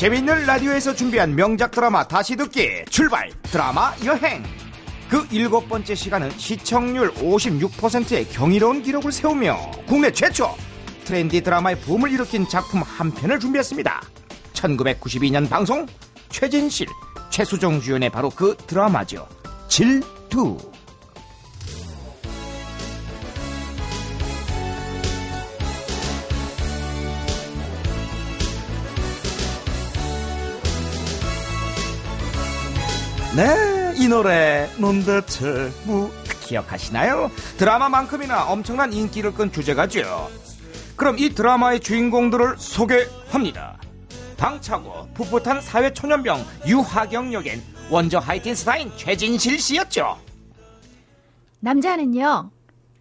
재밌는 라디오에서 준비한 명작 드라마 다시 듣기. 출발! 드라마 여행. 그 일곱 번째 시간은 시청률 56%의 경이로운 기록을 세우며 국내 최초 트렌디 드라마의 붐을 일으킨 작품 한 편을 준비했습니다. 1992년 방송 최진실 최수정 주연의 바로 그 드라마죠. 질투 네, 이 노래 뭐 기억하시나요? 드라마만큼이나 엄청난 인기를 끈 주제가죠. 그럼 이 드라마의 주인공들을 소개합니다. 당차고 풋풋한 사회 초년병 유하경 역엔 원조 하이틴스타인 최진실 씨였죠. 남자는요,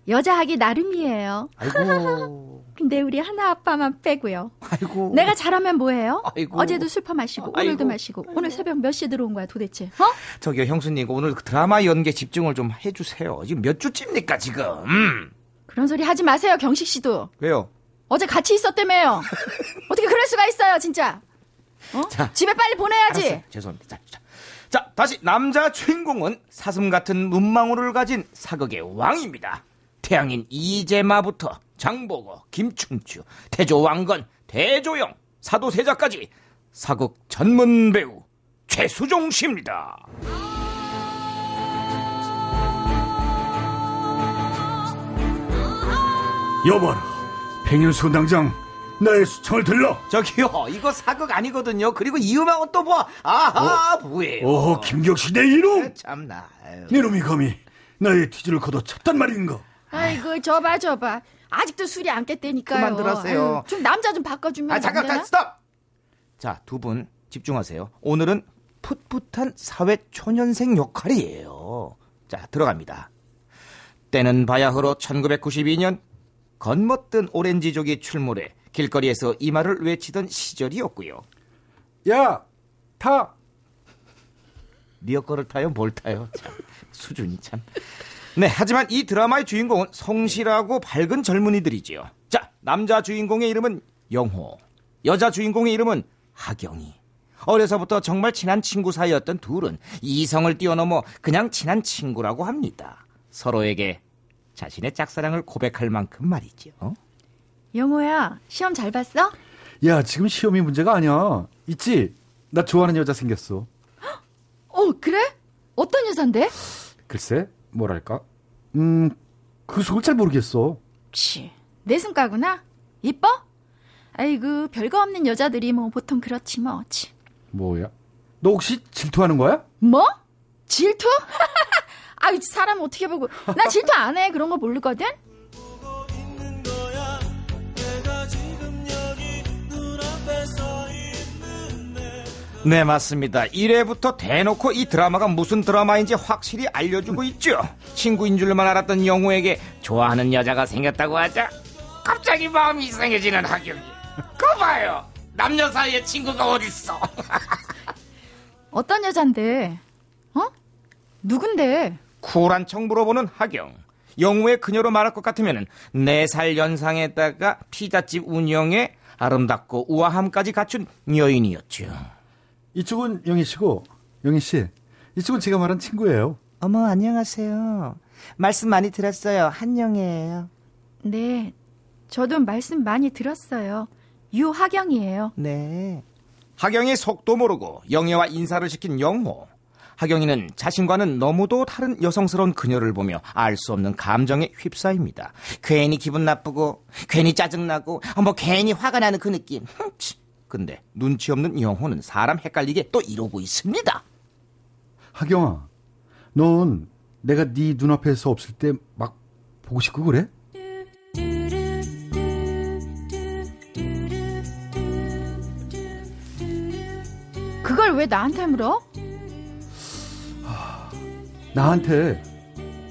여자 하기 나름이에요. 아이고, 근데 우리 하나 아빠만 빼고요. 아이고. 내가 잘하면 뭐해요? 아이고. 어제도 술 퍼마시고 아이고. 오늘도 마시고 오늘 새벽 몇 시에 들어온 거야 도대체? 어? 저기요, 형수님, 오늘 그 드라마 연계 집중을 좀 해주세요. 지금 몇 주째입니까, 지금? 음. 그런 소리 하지 마세요 경식 씨도. 왜요? 어제 같이 있었다며요. 어떻게 그럴 수가 있어요 진짜? 어? 자. 집에 빨리 보내야지. 알았어요. 죄송합니다. 자, 자. 자, 다시 남자 주인공은 사슴 같은 문망울을 가진 사극의 왕입니다. 태양인 이재마부터 장보고, 김춘추, 태조왕건, 대조영, 사도세자까지 사극 전문 배우 최수종 씨입니다. 여봐라 백일수 당장 나의 수청을 들러 저기요, 이거 사극 아니거든요. 그리고 이 음악은 또 뭐, 아하, 뭐예요? 오호 김격시 내 이놈 참나. 아유. 이놈이 감히 나의 뒤지를 걷어 찼단 말인가 아이고 저봐 저봐. 아직도 술이 안 깼다니까요. 그만 들었어요. 아유, 좀 남자 좀 바꿔주면 아, 안 잠깐, 되나? 잠깐, 스톱! 자, 두 분 집중하세요. 오늘은 풋풋한 사회 초년생 역할이에요. 자, 들어갑니다. 때는 바야흐로 1992년 겉멋든 오렌지족이 출몰해 길거리에서 이 말을 외치던 시절이었고요. 야 타 리어 거를 타요? 뭘 타요? 참, 수준이 참. 네, 하지만 이 드라마의 주인공은 성실하고 밝은 젊은이들이지요. 자, 남자 주인공의 이름은 영호, 여자 주인공의 이름은 하경이. 어려서부터 정말 친한 친구 사이였던 둘은 이성을 뛰어넘어 그냥 친한 친구라고 합니다. 서로에게 자신의 짝사랑을 고백할 만큼 말이죠. 영호야 시험 잘 봤어? 야, 지금 시험이 문제가 아니야. 있지? 나 좋아하는 여자 생겼어. 어 그래? 어떤 여잔데? 글쎄, 뭐랄까? 음, 그 속을 잘 모르겠어. 치, 내승가구나. 이뻐? 아이고 별거 없는 여자들이 뭐 보통 그렇지 뭐. 치. 뭐야? 너 혹시 질투하는 거야? 뭐? 질투? 아유 사람 어떻게 보고 나 질투 안 해 그런 거 모르거든. 네, 맞습니다. 1회부터 대놓고 이 드라마가 무슨 드라마인지 확실히 알려주고 있죠. 친구인 줄만 알았던 영호에게 좋아하는 여자가 생겼다고 하자 갑자기 마음이 이상해지는 하경이. 그거 봐요. 남녀 사이에 친구가 어딨어. 어떤 여잔데? 어? 누군데? 쿨한 척 물어보는 하경. 영호의 그녀로 말할 것 같으면 4살 연상에다가 피자집 운영에 아름답고 우아함까지 갖춘 여인이었죠. 이쪽은 영희 씨고, 영희 씨. 이쪽은 제가 말한 친구예요. 어머, 안녕하세요. 말씀 많이 들었어요. 한영이에요. 네, 저도 말씀 많이 들었어요. 유하경이에요. 네. 하경이 속도 모르고 영애와 인사를 시킨 영호. 하경이는 자신과는 너무도 다른 여성스러운 그녀를 보며 알 수 없는 감정에 휩싸입니다. 괜히 기분 나쁘고, 괜히 짜증나고, 어, 뭐 괜히 화가 나는 그 느낌. 근데 눈치 없는 영호는 사람 헷갈리게 또 이러고 있습니다. 하경아, 넌 내가 네 눈앞에서 없을 때 막 보고 싶고 그래? 그걸 왜 나한테 물어? 나한테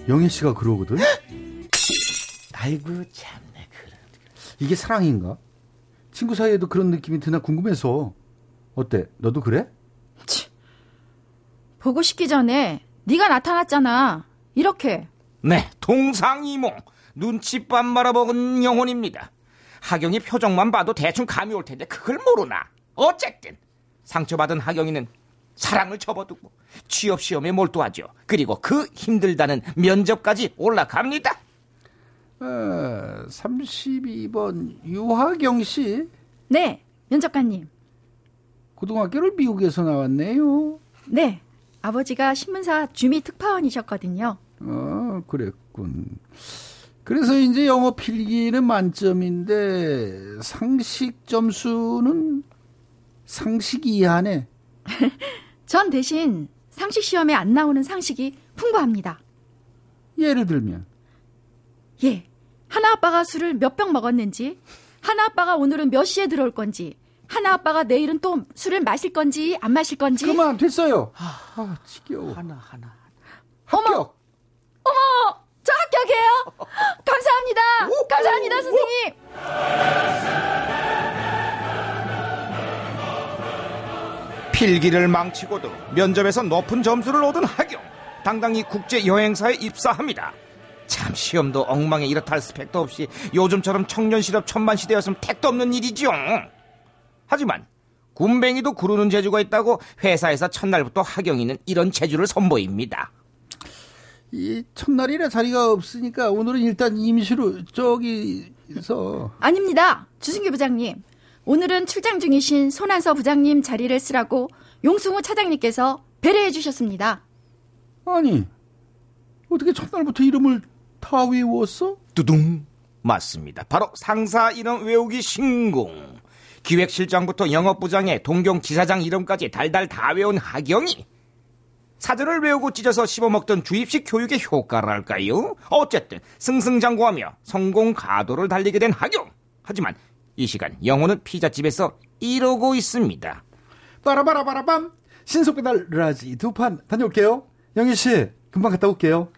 영희 씨가 그러거든? 아이고, 참네, 그래. 이게 사랑인가? 친구 사이에도 그런 느낌이 드나 궁금해서. 어때? 너도 그래? 보고 싶기 전에 네가 나타났잖아. 이렇게. 네, 동상이몽. 눈치밥 말아먹은 영혼입니다. 하경이 표정만 봐도 대충 감이 올 텐데 그걸 모르나. 어쨌든 상처받은 하경이는 사랑을 접어두고 취업 시험에 몰두하죠. 그리고 그 힘들다는 면접까지 올라갑니다. 어, 32번 유하경 씨 네, 면접관님. 고등학교를 미국에서 나왔네요. 네, 아버지가 신문사 주미 특파원이셨거든요. 어, 그랬군. 그래서 이제 영어 필기는 만점인데 상식 점수는 상식 이하네. 전 대신 상식 시험에 안 나오는 상식이 풍부합니다. 예를 들면 예, 하나 아빠가 술을 몇 병 먹었는지, 하나 아빠가 오늘은 몇 시에 들어올 건지, 하나 아빠가 내일은 또 술을 마실 건지 안 마실 건지. 그만 됐어요. 아, 지겨워. 하나 하나. 합격. 어머, 저 합격이에요. 감사합니다. 감사합니다, 선생님. 필기를 망치고도 면접에서 높은 점수를 얻은 하경. 당당히 국제 여행사에 입사합니다. 참 시험도 엉망에 이렇다 할 스펙도 없이 요즘처럼 청년 실업 천만 시대였으면 택도 없는 일이죠. 하지만 군뱅이도 구르는 재주가 있다고 회사에서 첫날부터 하경이는 이런 재주를 선보입니다. 이 첫날이라 자리가 없으니까 오늘은 일단 임시로 저기서 아닙니다. 주승규 부장님. 오늘은 출장 중이신 손한서 부장님 자리를 쓰라고 용승우 차장님께서 배려해 주셨습니다. 아니 어떻게 첫날부터 이름을 다 외웠어? 두둥 맞습니다. 바로 상사 이름 외우기 신공. 기획실장부터 영업부장에 동경 지사장 이름까지 달달 다 외운 하경이 사전을 외우고 찢어서 씹어먹던 주입식 교육의 효과랄까요? 어쨌든 승승장구하며 성공 가도를 달리게 된 하경. 하지만 이 시간 영호는 피자집에서 이러고 있습니다. 빠라바라바라밤 신속 배달 large 두 판 다녀올게요. 영희 씨 금방 갔다 올게요.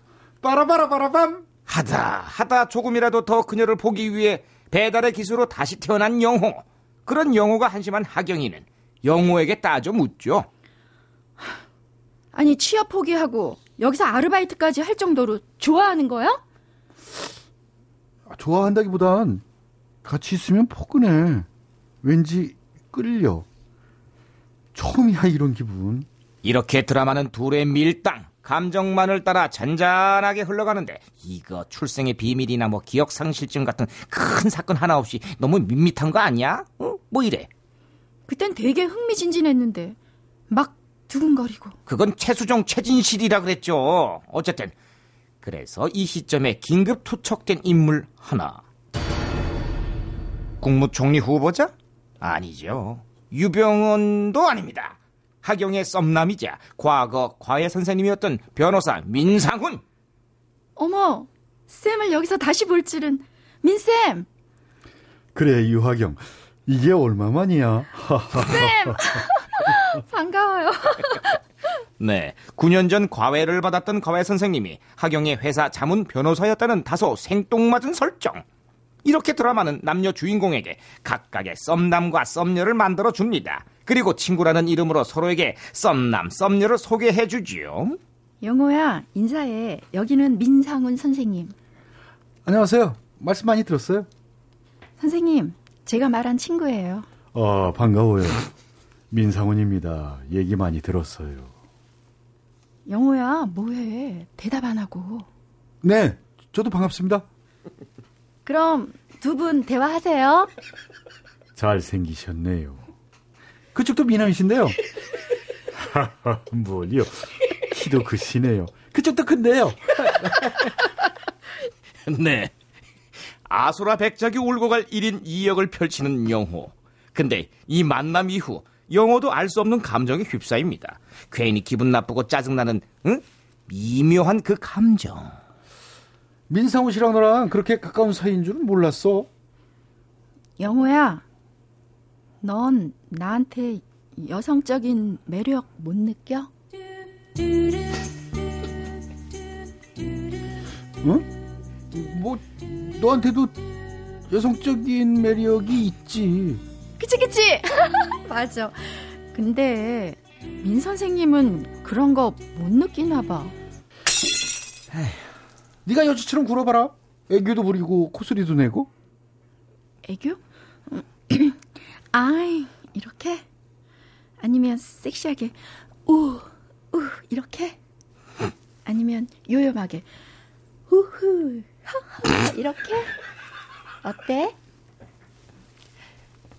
빠라바라바라밤 하다 하다 조금이라도 더 그녀를 보기 위해 배달의 기수로 다시 태어난 영호. 그런 영호가 한심한 하경이는 영호에게 따져 묻죠. 아니 취업 포기하고 여기서 아르바이트까지 할 정도로 좋아하는 거야? 아, 좋아한다기보단 같이 있으면 포근해. 왠지 끌려. 처음이야 이런 기분. 이렇게 드라마는 둘의 밀당, 감정만을 따라 잔잔하게 흘러가는데 이거 출생의 비밀이나 뭐 기억 상실증 같은 큰 사건 하나 없이 너무 밋밋한 거 아니야? 어? 뭐 이래? 그땐 되게 흥미진진했는데 막 두근거리고. 그건 최수종 최진실이라 그랬죠. 어쨌든 그래서 이 시점에 긴급 투척된 인물 하나. 국무총리 후보자? 아니죠. 유병원도 아닙니다. 하경의 썸남이자 과거 과외 선생님이었던 변호사 민상훈. 어머, 쌤을 여기서 다시 볼 줄은 민쌤. 그래 유하경 이게 얼마만이야? 반가워요. 네, 9년 전 과외를 받았던 과외 선생님이 하경의 회사 자문 변호사였다는 다소 생뚱맞은 설정. 이렇게 드라마는 남녀 주인공에게 각각의 썸남과 썸녀를 만들어 줍니다. 그리고 친구라는 이름으로 서로에게 썸남, 썸녀를 소개해 주지요. 영호야, 인사해. 여기는 민상훈 선생님. 안녕하세요. 말씀 많이 들었어요? 선생님, 제가 말한 친구예요. 아 반가워요. 민상훈입니다. 얘기 많이 들었어요. 영호야, 뭐해? 대답 안 하고. 네, 저도 반갑습니다. 그럼 두 분 대화하세요. 잘생기셨네요. 그쪽도 미남이신데요. 뭘요? 키도 크시네요. 그쪽도 큰데요. 네. 아수라 백작이 울고 갈 1인 2역을 펼치는 영호. 근데 이 만남 이후 영호도 알 수 없는 감정에 휩싸입니다. 괜히 기분 나쁘고 짜증나는 응? 미묘한 그 감정. 민상훈 씨랑 너랑 그렇게 가까운 사이인 줄은 몰랐어. 영호야, 넌 나한테 여성적인 매력 못 느껴? 응? 뭐 너한테도 여성적인 매력이 있지. 그치, 그치! 맞아. 근데, 민 선생님은 그런 거 못 느끼나 봐. 네가 여자처럼 굴어봐라. 애교도 부리고 코소리도 내고. 애교? 아이, 이렇게? 아니면 섹시하게 우, 우 이렇게? 아니면 요염하게 우후 하하 이렇게? 어때?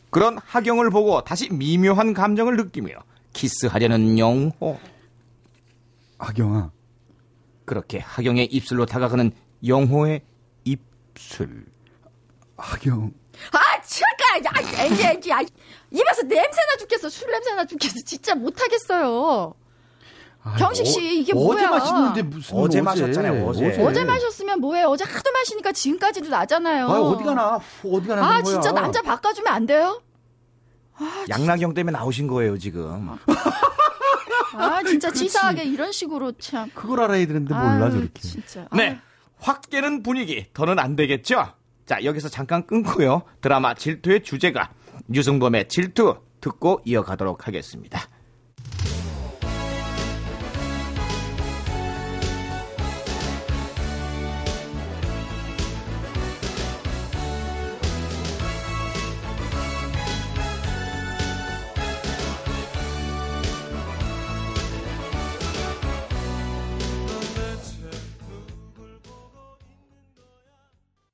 그런 하경을 보고 다시 미묘한 감정을 느끼며 키스하려는 영호. 하경아, 그렇게 하경의 입술로 다가가는 영호의 입술. 하경. 아, 잠깐! 아, 애기, 아, 입에서 냄새나 죽겠어. 술 냄새나 죽겠어. 진짜 못하겠어요. 아이, 경식 씨, 이게 어제 뭐야? 마셨는데 무슨 어제 마셨잖아요, 어제. 어제 마셨으면 뭐해? 어제 하도 마시니까 지금까지도 나잖아요. 아, 어디 가나? 어디 가나? 아, 진짜 남자 바꿔주면 안 돼요? 양락영 때문에 나오신 거예요, 지금. 아, 진짜 치사하게 이런 식으로 참. 그걸 알아야 되는데 몰라 아유, 저렇게. 진짜. 네. 확 깨는 분위기. 더는 안 되겠죠? 자, 여기서 잠깐 끊고요. 드라마 질투의 주제가 유승범의 질투 듣고 이어가도록 하겠습니다.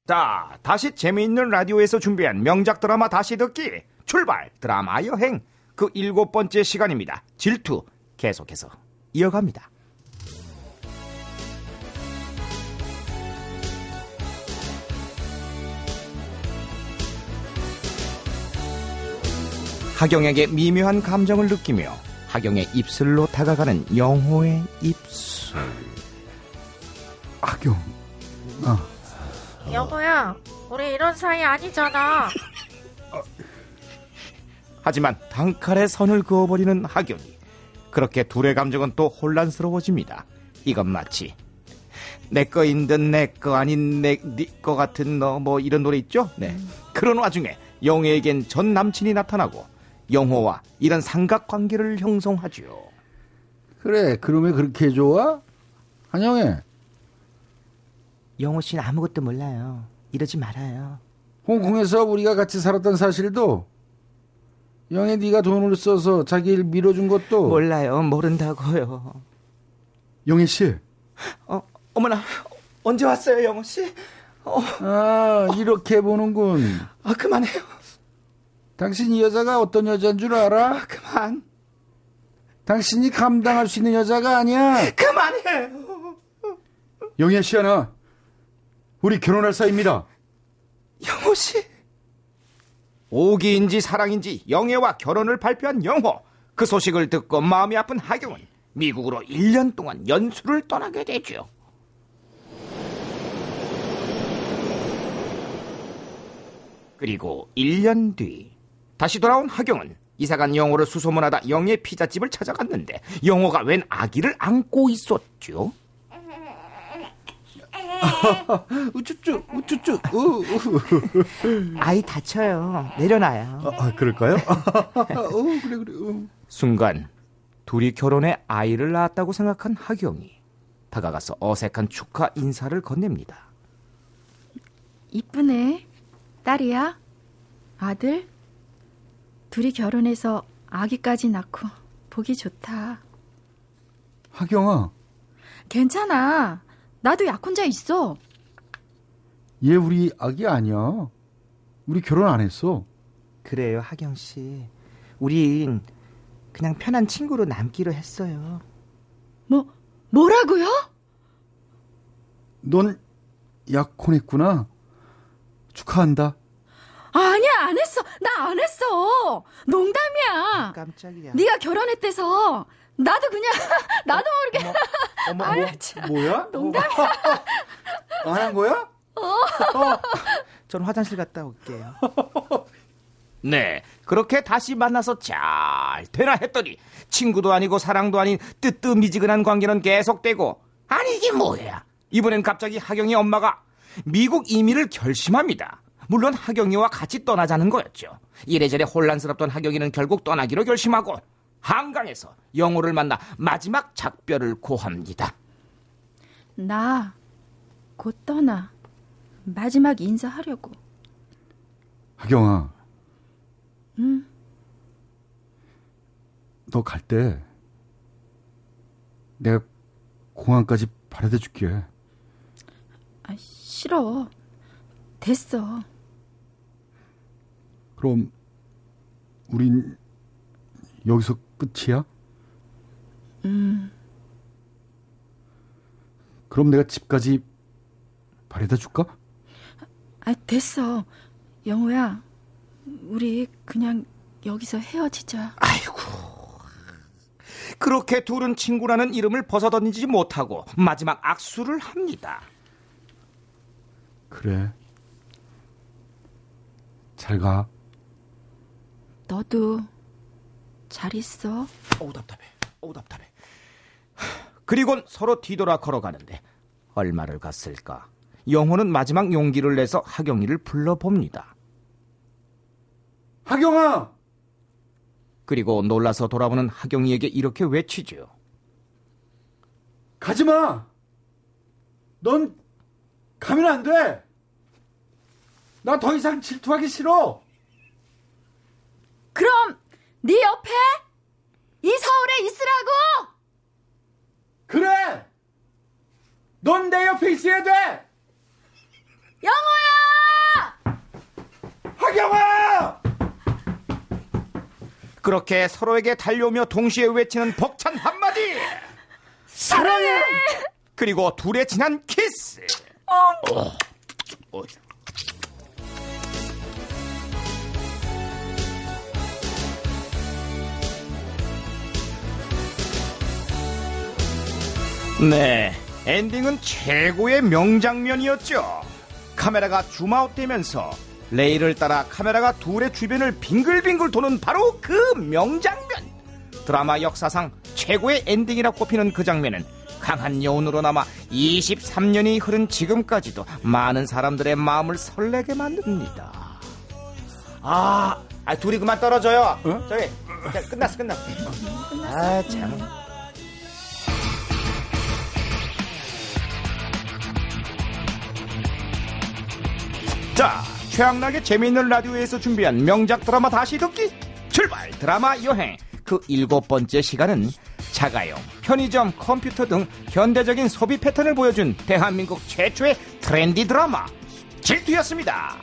자, 다시 재미있는 라디오에서 준비한 명작 드라마 다시 듣기 출발 드라마 여행 그 일곱 번째 시간입니다. 질투 계속해서 이어갑니다. 하경에게 미묘한 감정을 느끼며 하경의 입술로 다가가는 영호의 입술. 하경. 아, 여보야, 우리 이런 사이 아니잖아. 하지만 단칼에 선을 그어버리는 하경이 그렇게 둘의 감정은 또 혼란스러워집니다. 이건 마치 내 거인 듯 내 거 아닌 내거 같은 너 뭐 이런 노래 있죠? 네. 그런 와중에 영호에겐 전 남친이 나타나고 영호와 이런 삼각관계를 형성하죠. 그래. 그러면 그렇게 좋아? 한영애. 영호 씨는 아무것도 몰라요. 이러지 말아요. 홍콩에서 우리가 같이 살았던 사실도 영애 네가 돈을 써서 자기를 밀어준 것도 몰라요. 모른다고요. 영애 씨. 어, 어머나 언제 왔어요, 영호 씨? 어, 아 이렇게 보는군. 아 그만해요. 당신 이 여자가 어떤 여자인 줄 알아? 그만. 당신이 감당할 수 있는 여자가 아니야. 그만해요. 영애 씨 하나. 우리 결혼할 사이입니다. 영호 씨. 오기인지 사랑인지 영애와 결혼을 발표한 영호. 그 소식을 듣고 마음이 아픈 하경은 미국으로 1년 동안 연수를 떠나게 되죠. 그리고 1년 뒤 다시 돌아온 하경은 이사간 영호를 수소문하다 영의 피자집을 찾아갔는데 영호가 웬 아기를 안고 있었죠. 우쭈쭈 우쭈쭈 우, 우. 아이 다쳐요. 내려놔요. 아, 아, 그럴까요? 어, 그래 그래. 어. 순간 둘이 결혼해 아이를 낳았다고 생각한 하경이 다가가서 어색한 축하 인사를 건넵니다. 이쁘네. 딸이야? 아들? 둘이 결혼해서 아기까지 낳고 보기 좋다. 하경아, 괜찮아. 나도 약혼자 있어. 얘 우리 아기 아니야. 우리 결혼 안 했어. 그래요, 하경 씨. 우린 그냥 편한 친구로 남기로 했어요. 뭐, 뭐라고요? 넌 약혼했구나. 축하한다. 아니야, 안 했어. 나 안 했어. 농담이야. 깜짝이야. 네가 결혼했대서 나도 그냥 나도 모르게 어머, 아유, 어머, 참. 뭐야? 농담이야. 안 한 거야? 전 화장실 갔다 올게요. 네, 그렇게 다시 만나서 잘 되나 했더니 친구도 아니고 사랑도 아닌 뜨뜻미지근한 관계는 계속되고 아니 이게 뭐야? 이번엔 갑자기 하경이 엄마가 미국 이민을 결심합니다. 물론 하경이와 같이 떠나자는 거였죠. 이래저래 혼란스럽던 하경이는 결국 떠나기로 결심하고 한강에서 영호를 만나 마지막 작별을 고합니다. 나 곧 떠나. 마지막 인사하려고. 하경아. 응. 너 갈 때 내가 공항까지 바래다 줄게. 아, 싫어. 됐어. 그럼 우린 여기서 끝이야? 음. 그럼 내가 집까지 바래다 줄까? 아, 됐어. 영호야, 우리 그냥 여기서 헤어지자. 아이고. 그렇게 둘은 친구라는 이름을 벗어던지지 못하고 마지막 악수를 합니다. 그래. 잘 가. 너도 잘 있어. 어우 답답해. 어우 답답해. 그리곤 서로 뒤돌아 걸어가는데 얼마를 갔을까? 영호는 마지막 용기를 내서 하경이를 불러봅니다. 하경아! 그리고 놀라서 돌아보는 하경이에게 이렇게 외치죠. 가지 마! 넌 가면 안 돼! 나 더 이상 질투하기 싫어! 그럼 네 옆에 이 서울에 있으라고. 그래! 넌 내 옆에 있어야 돼! 영호야! 하경아! 그렇게 서로에게 달려오며 동시에 외치는 벅찬 한마디. 사랑해! 그리고 둘의 진한 키스. 어. 어. 네, 엔딩은 최고의 명장면이었죠. 카메라가 줌아웃되면서 레일을 따라 카메라가 둘의 주변을 빙글빙글 도는 바로 그 명장면. 드라마 역사상 최고의 엔딩이라 꼽히는 그 장면은 강한 여운으로 남아 23년이 흐른 지금까지도 많은 사람들의 마음을 설레게 만듭니다. 아, 아 둘이 그만 떨어져요. 저기, 자, 끝났어, 끝났어. 아, 참. 자, 최악나게 재미있는 라디오에서 준비한 명작 드라마 다시 듣기. 출발! 드라마 여행. 그 일곱 번째 시간은 자가용, 편의점, 컴퓨터 등 현대적인 소비 패턴을 보여준 대한민국 최초의 트렌디 드라마. 질투였습니다.